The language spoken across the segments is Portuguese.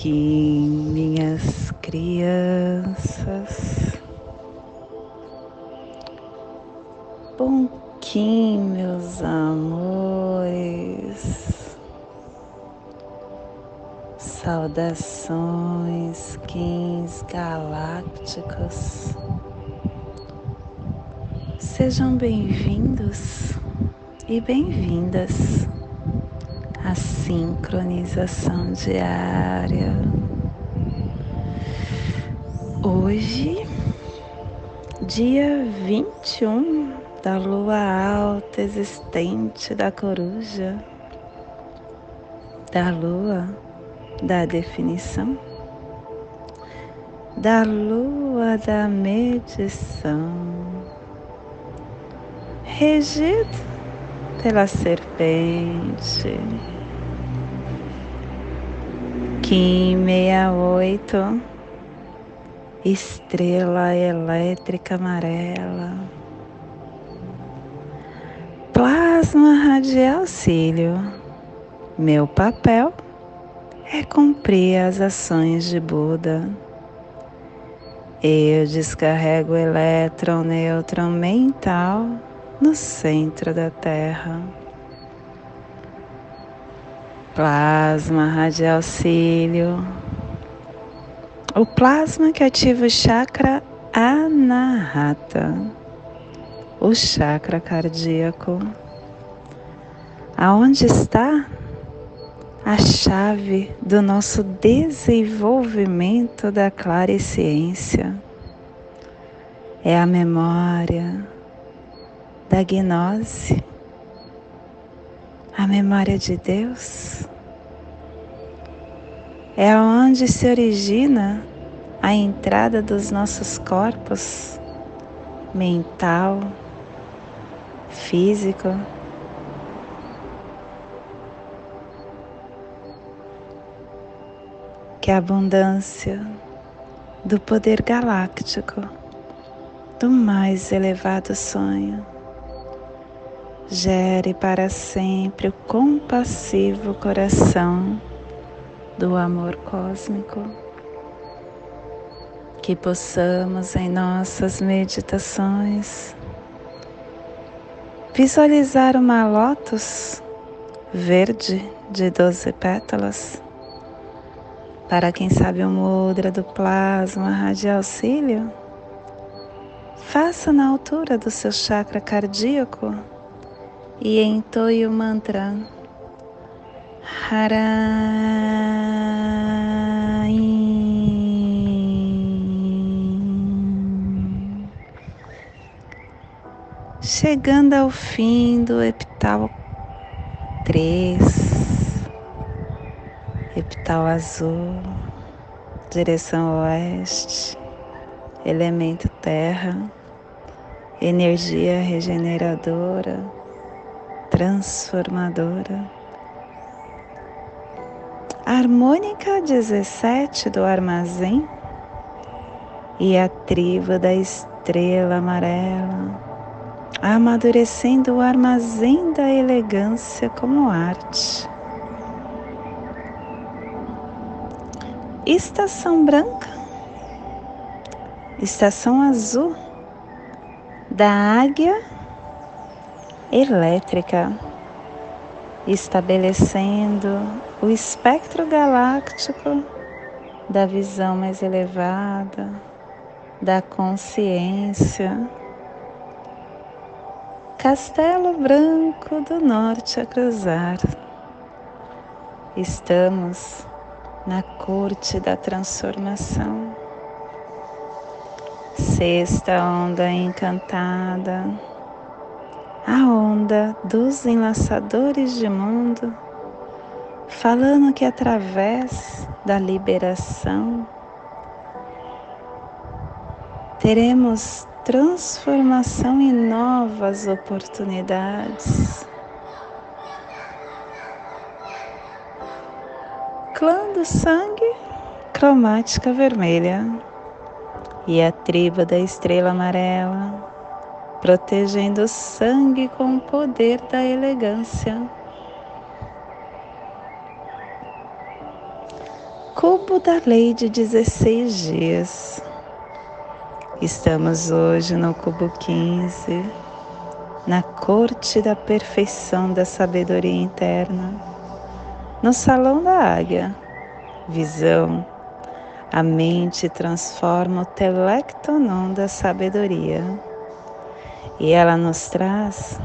Que minhas crianças, bom que meus amores, saudações, quins galácticos, sejam bem-vindos e bem-vindas a sincronização diária. Hoje, dia 21 da lua alta existente da coruja, da lua da definição, da lua da medição, regido pela serpente Kim 68, estrela elétrica amarela, plasma radial cílio. Meu papel é cumprir as ações de Buda. Eu descarrego o elétron nêutron mental no centro da Terra plasma radial cílio, o plasma que ativa o chakra anahata, o chakra cardíaco. Aonde está a chave do nosso desenvolvimento da ciência? É a memória da gnose a memória de Deus é onde se origina a entrada dos nossos corpos mental, físico, que a abundância do poder galáctico do mais elevado sonho gere para sempre o compassivo coração do amor cósmico. Que possamos em nossas meditações visualizar uma lótus verde de doze pétalas. Para quem sabe o mudra do plasma radial cílio, faça na altura do seu chakra cardíaco e entoie o mantra Harai. Chegando ao fim do epital 3, epital azul, direção oeste, elemento terra, energia regeneradora transformadora. Harmônica 17 do armazém e a tribo da estrela amarela, amadurecendo o armazém da elegância como arte. Estação branca, estação azul da águia elétrica, estabelecendo o espectro galáctico da visão mais elevada, da consciência. Castelo Branco do Norte a cruzar. Estamos na corte da transformação. Sexta onda encantada a onda dos enlaçadores de mundo, falando que através da liberação teremos transformação e novas oportunidades. Clã do sangue, cromática vermelha e a tribo da estrela amarela protegendo o sangue com o poder da elegância. Cubo da Lei de 16 Dias. Estamos hoje no Cubo 15, na Corte da Perfeição da Sabedoria Interna, no Salão da Águia. Visão. A mente transforma o telectonon da sabedoria e ela nos traz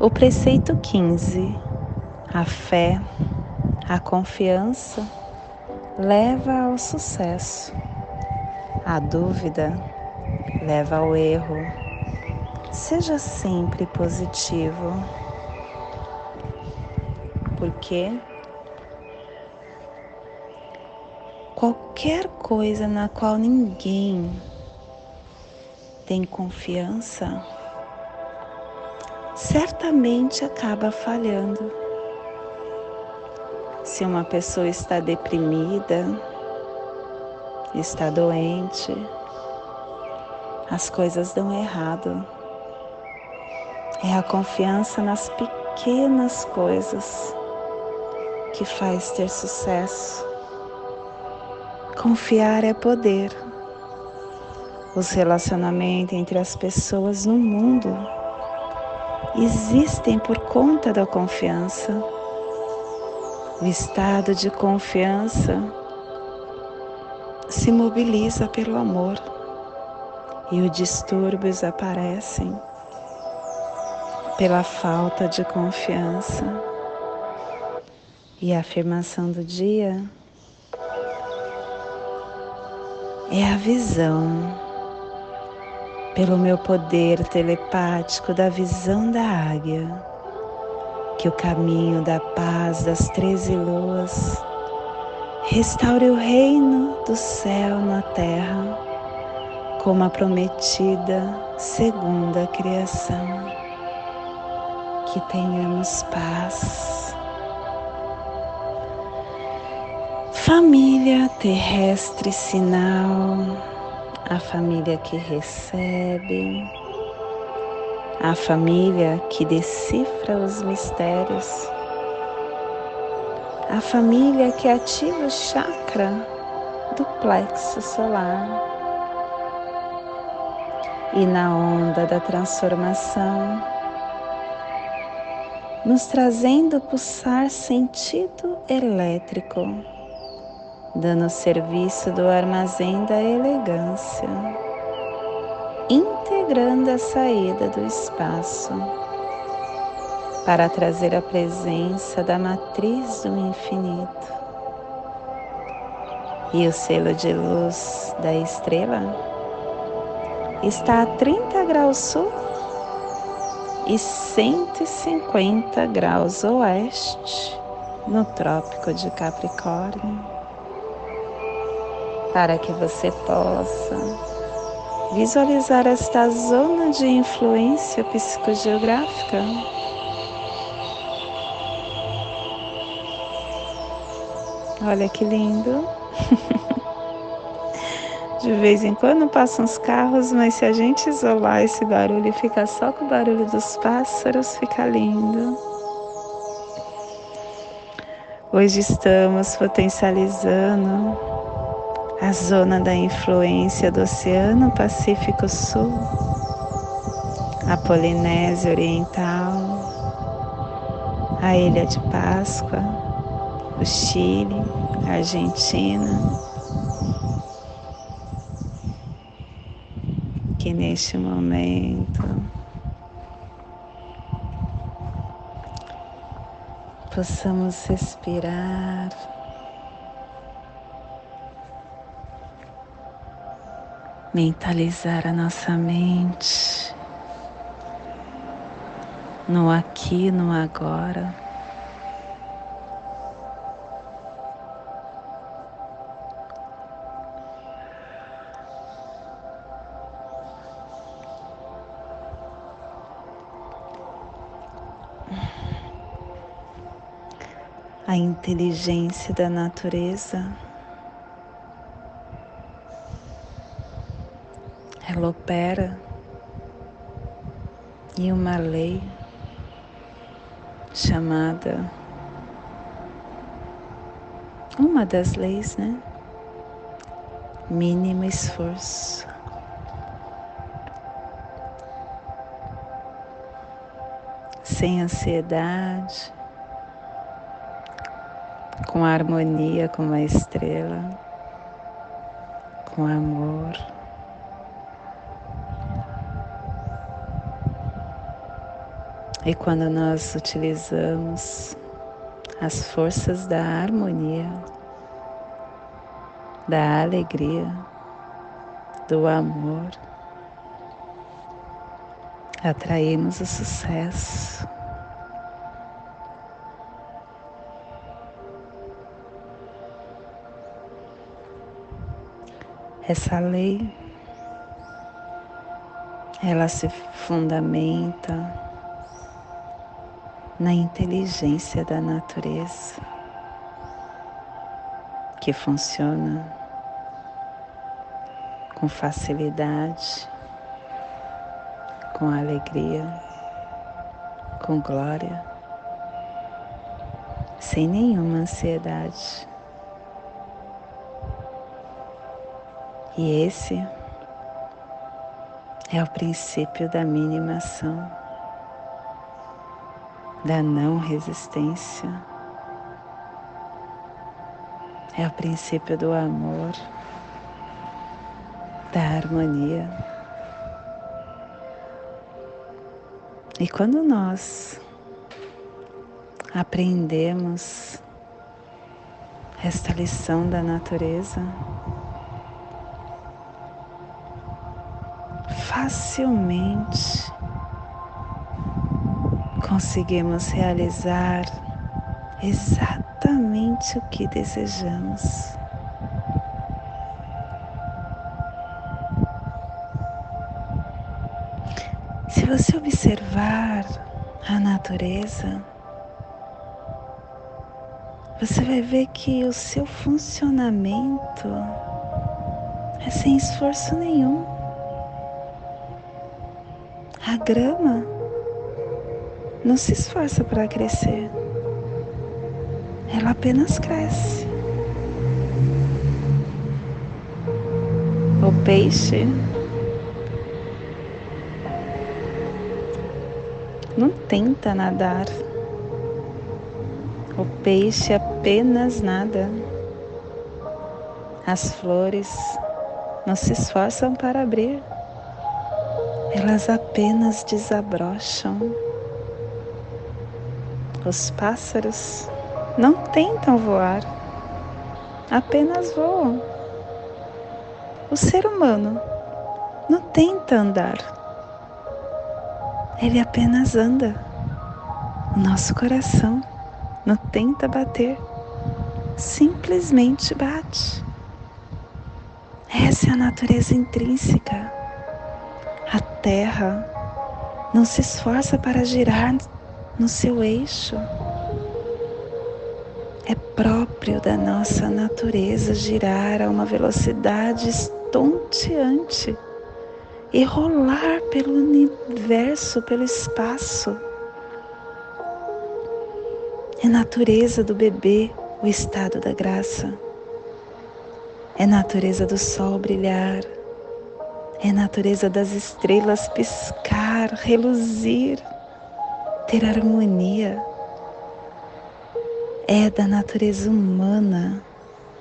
o preceito 15, a fé a confiança leva ao sucesso. A dúvida leva ao erro. Seja sempre positivo. Porque qualquer coisa na qual ninguém tem confiança certamente acaba falhando. Se uma pessoa está deprimida, está doente, as coisas dão errado. É a confiança nas pequenas coisas que faz ter sucesso. Confiar é poder. Os relacionamentos entre as pessoas no mundo existem por conta da confiança. O estado de confiança se mobiliza pelo amor e os distúrbios aparecem pela falta de confiança. E a afirmação do dia é a visão, pelo meu poder telepático da visão da águia que o caminho da paz das treze luas restaure o reino do céu na terra, como a prometida segunda criação. Que tenhamos paz. Família terrestre sinal, a família que recebe. A família que decifra os mistérios, a família que ativa o chakra do plexo solar. E na onda da transformação, nos trazendo pulsar sentido elétrico, dando serviço do armazém da elegância integrando a saída do espaço para trazer a presença da matriz do infinito. E o selo de luz da estrela está a 30 graus sul e 150 graus oeste no Trópico de Capricórnio, para que você possa visualizar esta zona de influência psicogeográfica. Olha que lindo. De vez em quando passam os carros, mas se a gente isolar esse barulho e ficar só com o barulho dos pássaros, fica lindo. Hoje estamos potencializando a zona da influência do Oceano Pacífico Sul, a Polinésia Oriental, a Ilha de Páscoa, o Chile, a Argentina, que neste momento possamos respirar mentalizar a nossa mente no aqui, no agora. A inteligência da natureza. Ela opera em uma lei chamada uma das leis, né? Mínimo esforço. Sem ansiedade, com harmonia com a estrela, com amor. E quando nós utilizamos as forças da harmonia, da alegria, do amor, atraímos o sucesso. Essa lei, ela se fundamenta na inteligência da natureza que funciona com facilidade, com alegria, com glória, sem nenhuma ansiedade. E esse é o princípio da minimação, da não resistência. É o princípio do amor, da harmonia. E quando nós aprendemos esta lição da natureza, facilmente conseguimos realizar exatamente o que desejamos. Se você observar a natureza, você vai ver que o seu funcionamento é sem esforço nenhum. A grama não se esforça para crescer, ela apenas cresce. O peixe não tenta nadar, o peixe apenas nada. As flores não se esforçam para abrir elas apenas desabrocham. Os pássaros não tentam voar, apenas voam. O ser humano não tenta andar, ele apenas anda. O nosso coração não tenta bater, simplesmente bate. Essa é a natureza intrínseca a Terra não se esforça para girar no seu eixo. É próprio da nossa natureza girar a uma velocidade estonteante e rolar pelo universo, pelo espaço. É natureza do bebê o estado da graça. É natureza do sol brilhar. É natureza das estrelas piscar, reluzir, ter harmonia. É da natureza humana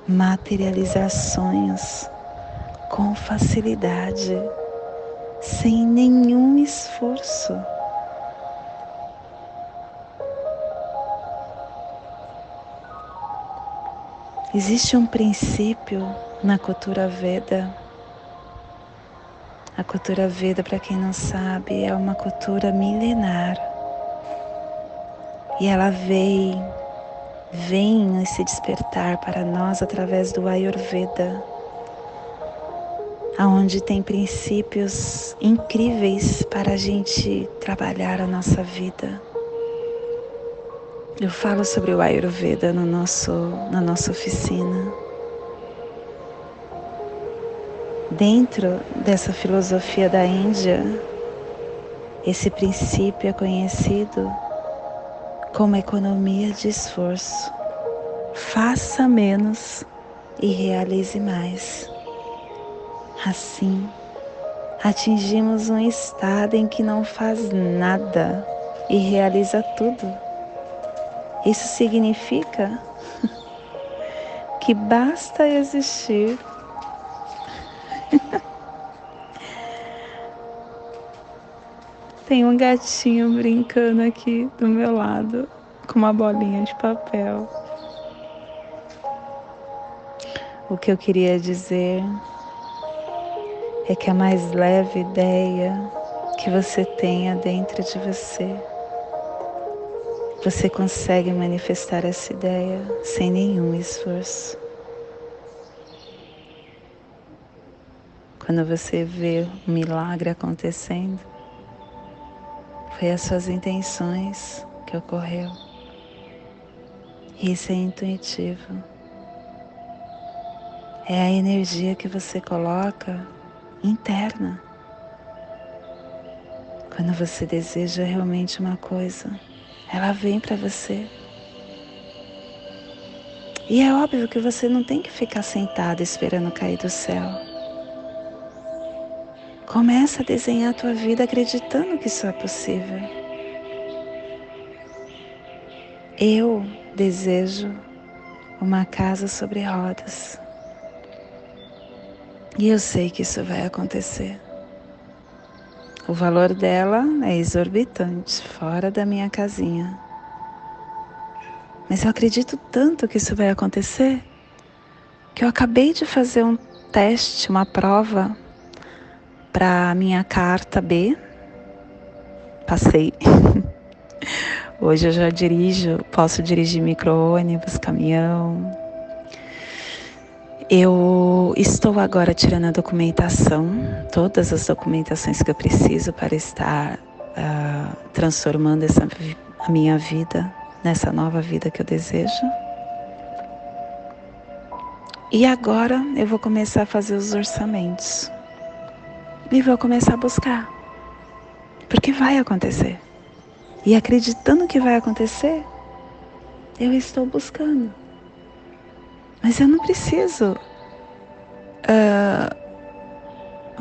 materializar sonhos com facilidade, sem nenhum esforço. Existe um princípio na cultura Veda a cultura Veda, para quem não sabe, é uma cultura milenar. E ela vem, vem se despertar para nós através do Ayurveda, aonde tem princípios incríveis para a gente trabalhar a nossa vida. Eu falo sobre o Ayurveda no nosso, na nossa oficina. Dentro dessa filosofia da Índia, esse princípio é conhecido como economia de esforço, faça menos e realize mais. Assim, atingimos um estado em que não faz nada e realiza tudo. Isso significa que basta existir. Tem um gatinho brincando aqui do meu lado com uma bolinha de papel. O que eu queria dizer é que a mais leve ideia que você tenha dentro de você, você consegue manifestar essa ideia sem nenhum esforço. Quando você vê um milagre acontecendo, foi as suas intenções que ocorreu. Isso é intuitivo. É a energia que você coloca interna. Quando você deseja realmente uma coisa, ela vem para você. E é óbvio que você não tem que ficar sentado esperando cair do céu. Começa a desenhar a tua vida acreditando que isso é possível. Eu desejo uma casa sobre rodas. E eu sei que isso vai acontecer. O valor dela é exorbitante, fora da minha casinha. Mas eu acredito tanto que isso vai acontecer que eu acabei de fazer um teste, uma prova para minha carta B. Passei. Hoje eu já dirijo, posso dirigir micro-ônibus, caminhão, eu estou agora tirando a documentação, todas as documentações que eu preciso para estar uh, transformando essa, a minha vida nessa nova vida que eu desejo. E agora eu vou começar a fazer os orçamentos. E vou começar a buscar. Porque vai acontecer. E acreditando que vai acontecer, eu estou buscando. Mas eu não preciso uh,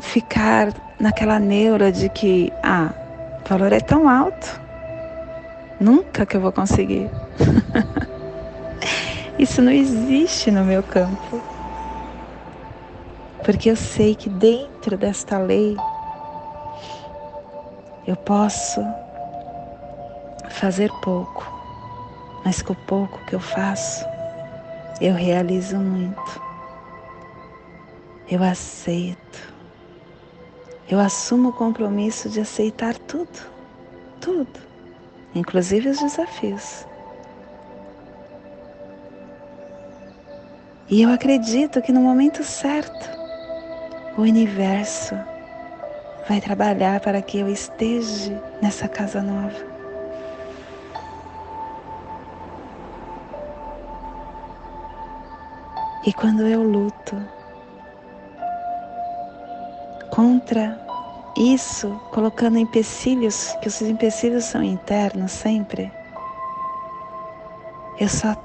ficar naquela neura de que, ah, o valor é tão alto, nunca que eu vou conseguir. Isso não existe no meu campo. Porque eu sei que dentro desta lei eu posso fazer pouco, mas com o pouco que eu faço, eu realizo muito. Eu aceito. Eu assumo o compromisso de aceitar tudo, tudo, inclusive os desafios. E eu acredito que no momento certo, o universo vai trabalhar para que eu esteja nessa casa nova. E quando eu luto contra isso, colocando empecilhos, que os empecilhos são internos sempre, eu só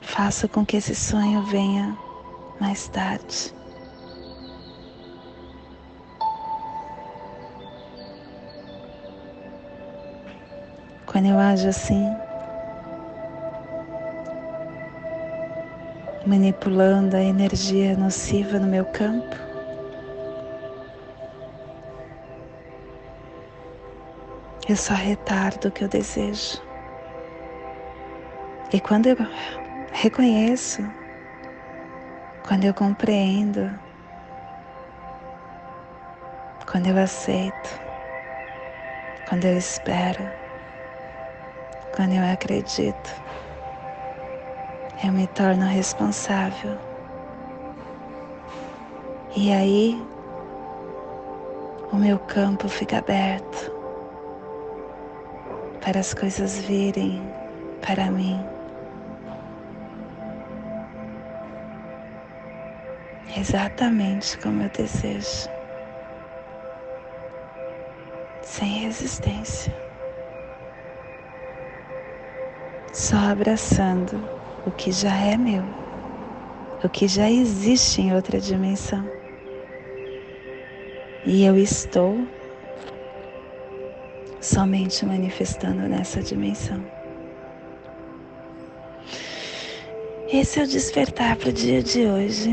faço com que esse sonho venha mais tarde. Quando eu ajo assim, manipulando a energia nociva no meu campo. Eu só retardo o que eu desejo. E quando eu reconheço, quando eu compreendo, quando eu aceito, quando eu espero, quando eu acredito, eu me torno responsável. E aí, o meu campo fica aberto para as coisas virem para mim. Exatamente como eu desejo, sem resistência, só abraçando o que já é meu, o que já existe em outra dimensão. E eu estou somente manifestando nessa dimensão. Esse é o despertar para o dia de hoje.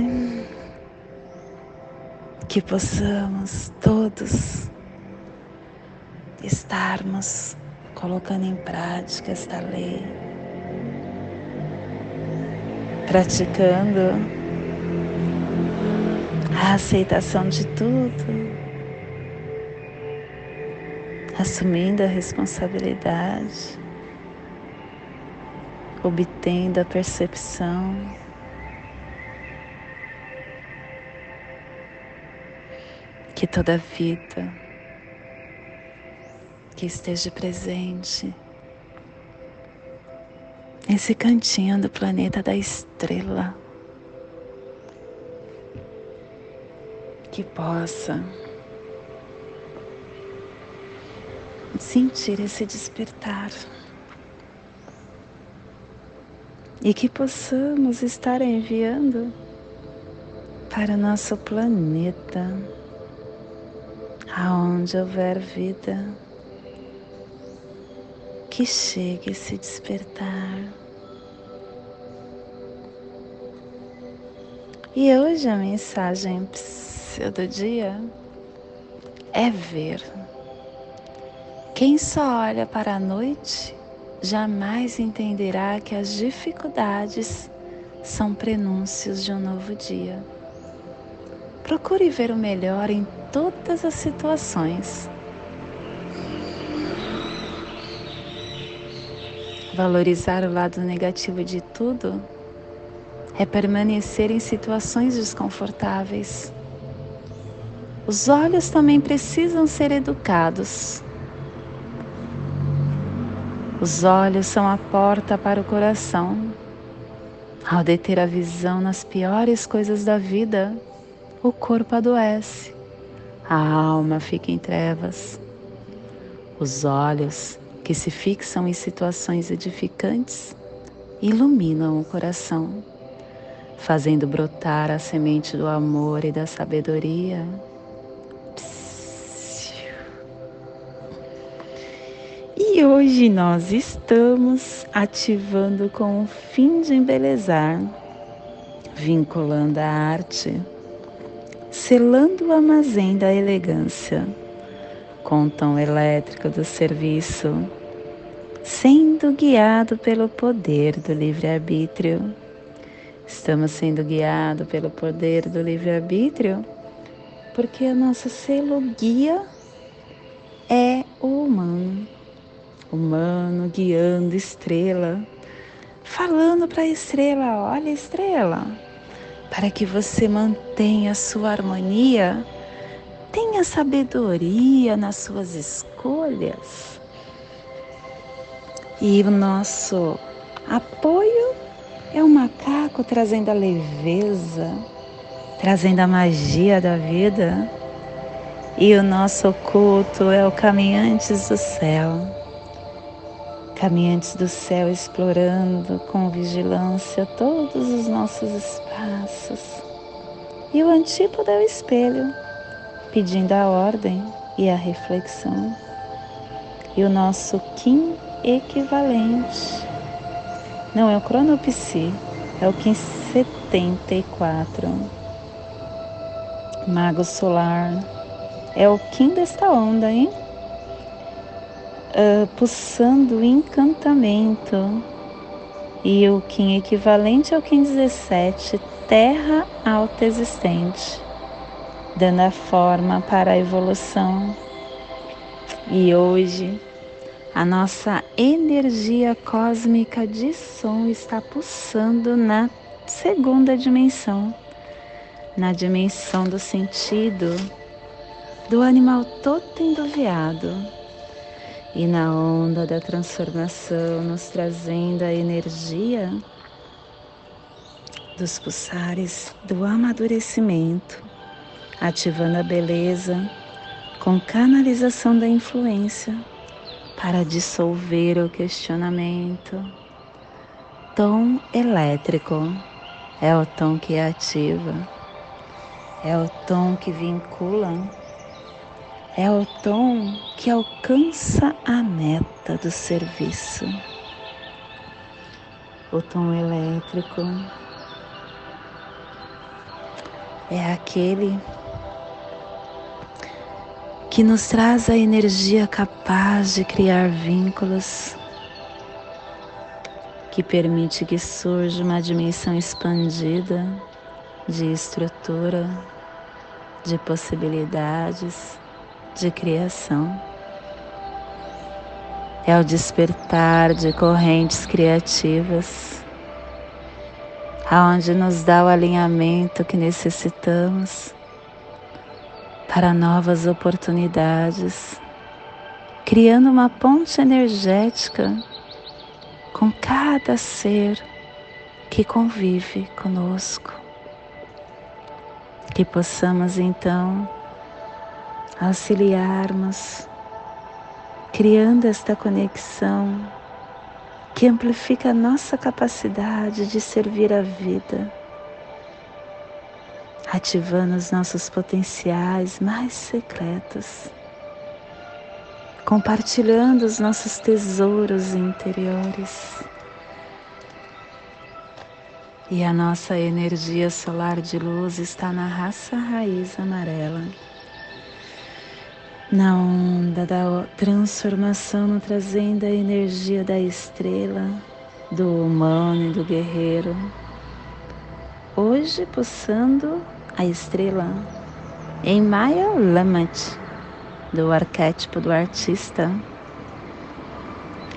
Que possamos todos estarmos colocando em prática esta lei, praticando a aceitação de tudo, assumindo a responsabilidade obtendo a percepção. Que toda vida que esteja presente nesse cantinho do planeta da estrela, que possa sentir esse despertar. E que possamos estar enviando para o nosso planeta, aonde houver vida, que chegue a se despertar. E hoje a mensagem do dia é ver. Quem só olha para a noite jamais entenderá que as dificuldades são prenúncios de um novo dia. Procure ver o melhor em todas as situações. Valorizar o lado negativo de tudo é permanecer em situações desconfortáveis. Os olhos também precisam ser educados os olhos são a porta para o coração. Ao deter a visão nas piores coisas da vida, o corpo adoece, a alma fica em trevas. Os olhos, que se fixam em situações edificantes, iluminam o coração, fazendo brotar a semente do amor e da sabedoria. E hoje nós estamos ativando com o fim de embelezar, vinculando a arte, selando o armazém da elegância, com o tom elétrico do serviço, sendo guiado pelo poder do livre-arbítrio. Estamos sendo guiados pelo poder do livre-arbítrio porque a nossa selo guia é o humano humano guiando estrela, falando para a estrela: olha, estrela, para que você mantenha a sua harmonia, tenha sabedoria nas suas escolhas. E o nosso apoio é o macaco trazendo a leveza, trazendo a magia da vida. E o nosso oculto é o caminhantes do céu caminhantes do céu explorando com vigilância todos os nossos espaços. E o antípoda é o espelho, pedindo a ordem e a reflexão. E o nosso Kim equivalente não é o cronopsi, é o Kim 74. Mago solar é o Kim desta onda, hein? uh, pulsando encantamento. E o Kim equivalente ao Kim 17, terra alta existente, dando a forma para a evolução. E hoje, a nossa energia cósmica de som está pulsando na segunda dimensão, na dimensão do sentido do animal totem do veado e na onda da transformação, nos trazendo a energia dos pulsares do amadurecimento, ativando a beleza com canalização da influência para dissolver o questionamento, tom elétrico, é o tom que ativa, é o tom que vincula, é o tom que alcança a meta do serviço. O tom elétrico é aquele que nos traz a energia capaz de criar vínculos, que permite que surja uma dimensão expandida de estrutura, de possibilidades, de criação. É o despertar de correntes criativas, aonde nos dá o alinhamento que necessitamos para novas oportunidades, criando uma ponte energética com cada ser que convive conosco. Que possamos então auxiliarmos, criando esta conexão que amplifica a nossa capacidade de servir a vida ativando os nossos potenciais mais secretos, compartilhando os nossos tesouros interiores. E a nossa energia solar de luz está na raça raiz amarela, na onda da transformação, trazendo a energia da estrela, do humano e do guerreiro. Hoje, pulsando a estrela em Maya Lamat, do arquétipo do artista.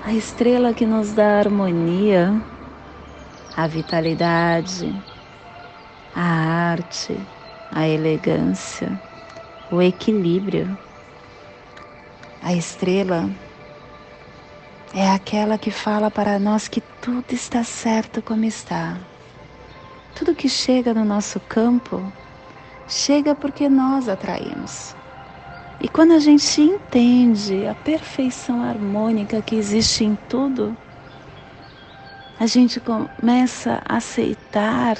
A estrela que nos dá a harmonia, a vitalidade, a arte, a elegância, o equilíbrio. A estrela é aquela que fala para nós que tudo está certo como está. Tudo que chega no nosso campo chega porque nós atraímos. E quando a gente entende a perfeição harmônica que existe em tudo, a gente começa a aceitar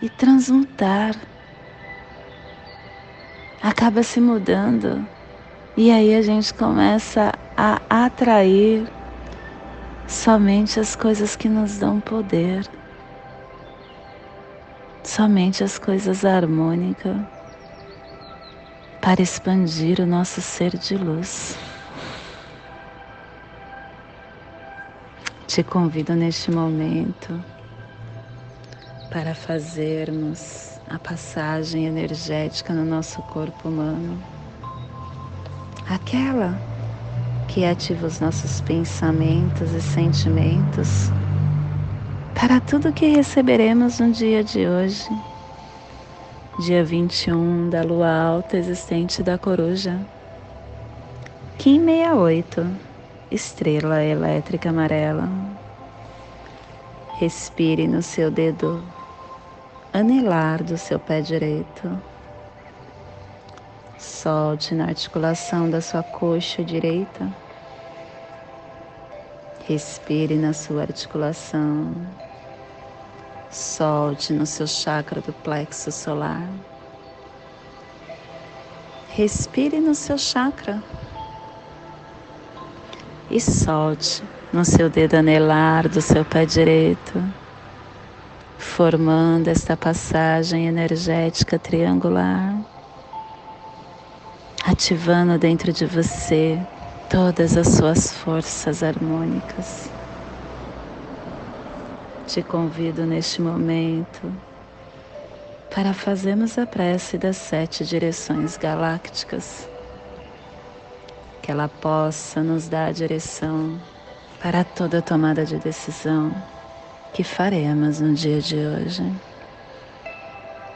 e transmutar. Acaba se mudando. E aí a gente começa a atrair somente as coisas que nos dão poder somente as coisas harmônicas para expandir o nosso ser de luz. Te convido neste momento para fazermos a passagem energética no nosso corpo humano, aquela que ativa os nossos pensamentos e sentimentos para tudo que receberemos no dia de hoje, dia 21 da lua alta existente da coruja, Kim 68, estrela elétrica amarela. Respire no seu dedo anelar do seu pé direito. Solte na articulação da sua coxa direita. Respire na sua articulação Solte no seu chakra do plexo solar. Respire no seu chakra e solte no seu dedo anelar do seu pé direito, formando esta passagem energética triangular, ativando dentro de você todas as suas forças harmônicas. Te convido neste momento para fazermos a prece das sete direções galácticas, que ela possa nos dar a direção para toda tomada de decisão que faremos no dia de hoje.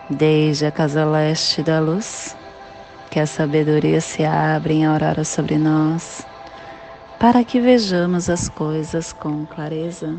Desde a casa leste da luz, que a sabedoria se abra em aurora sobre nós, para que vejamos as coisas com clareza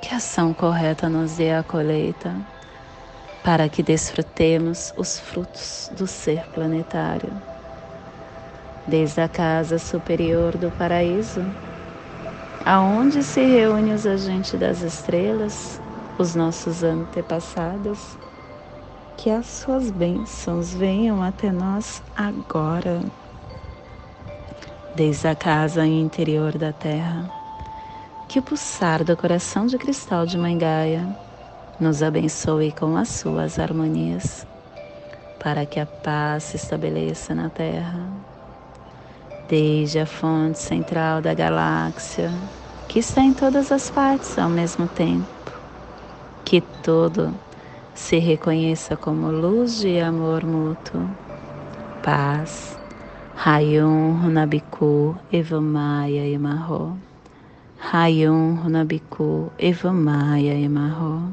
que ação correta nos dê a colheita, para que desfrutemos os frutos do ser planetário. Desde a casa superior do paraíso, aonde se reúnem os agentes das estrelas, os nossos antepassados, que as suas bênçãos venham até nós agora, desde a casa interior da terra, que o pulsar do coração de cristal de Mãe Gaia nos abençoe com as suas harmonias, para que a paz se estabeleça na terra. Desde a fonte central da galáxia, que está em todas as partes ao mesmo tempo, que tudo se reconheça como luz de amor mútuo, paz, Rayum Runabiku Evamaya Emarro, Rayum Runabiku Evamaya Emarro,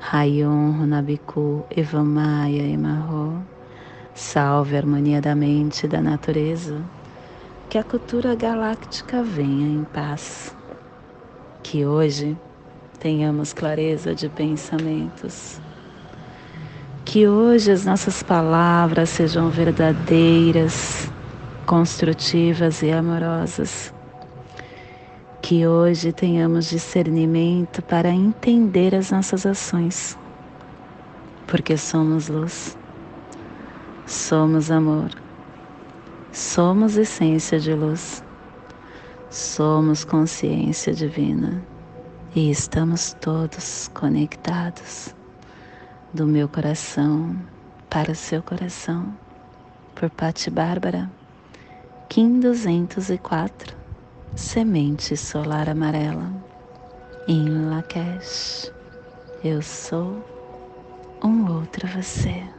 Rayum Runabiku Evamaya Emarro. Salve a harmonia da mente e da natureza que a cultura galáctica venha em paz. Que hoje tenhamos clareza de pensamentos. Que hoje as nossas palavras sejam verdadeiras, construtivas e amorosas. Que hoje tenhamos discernimento para entender as nossas ações, porque somos luz, somos amor Somos essência de luz, somos consciência divina e estamos todos conectados do meu coração para o seu coração, por Pati Bárbara, Kim 204, Semente Solar Amarela, em Lakesh. Eu sou um outro você.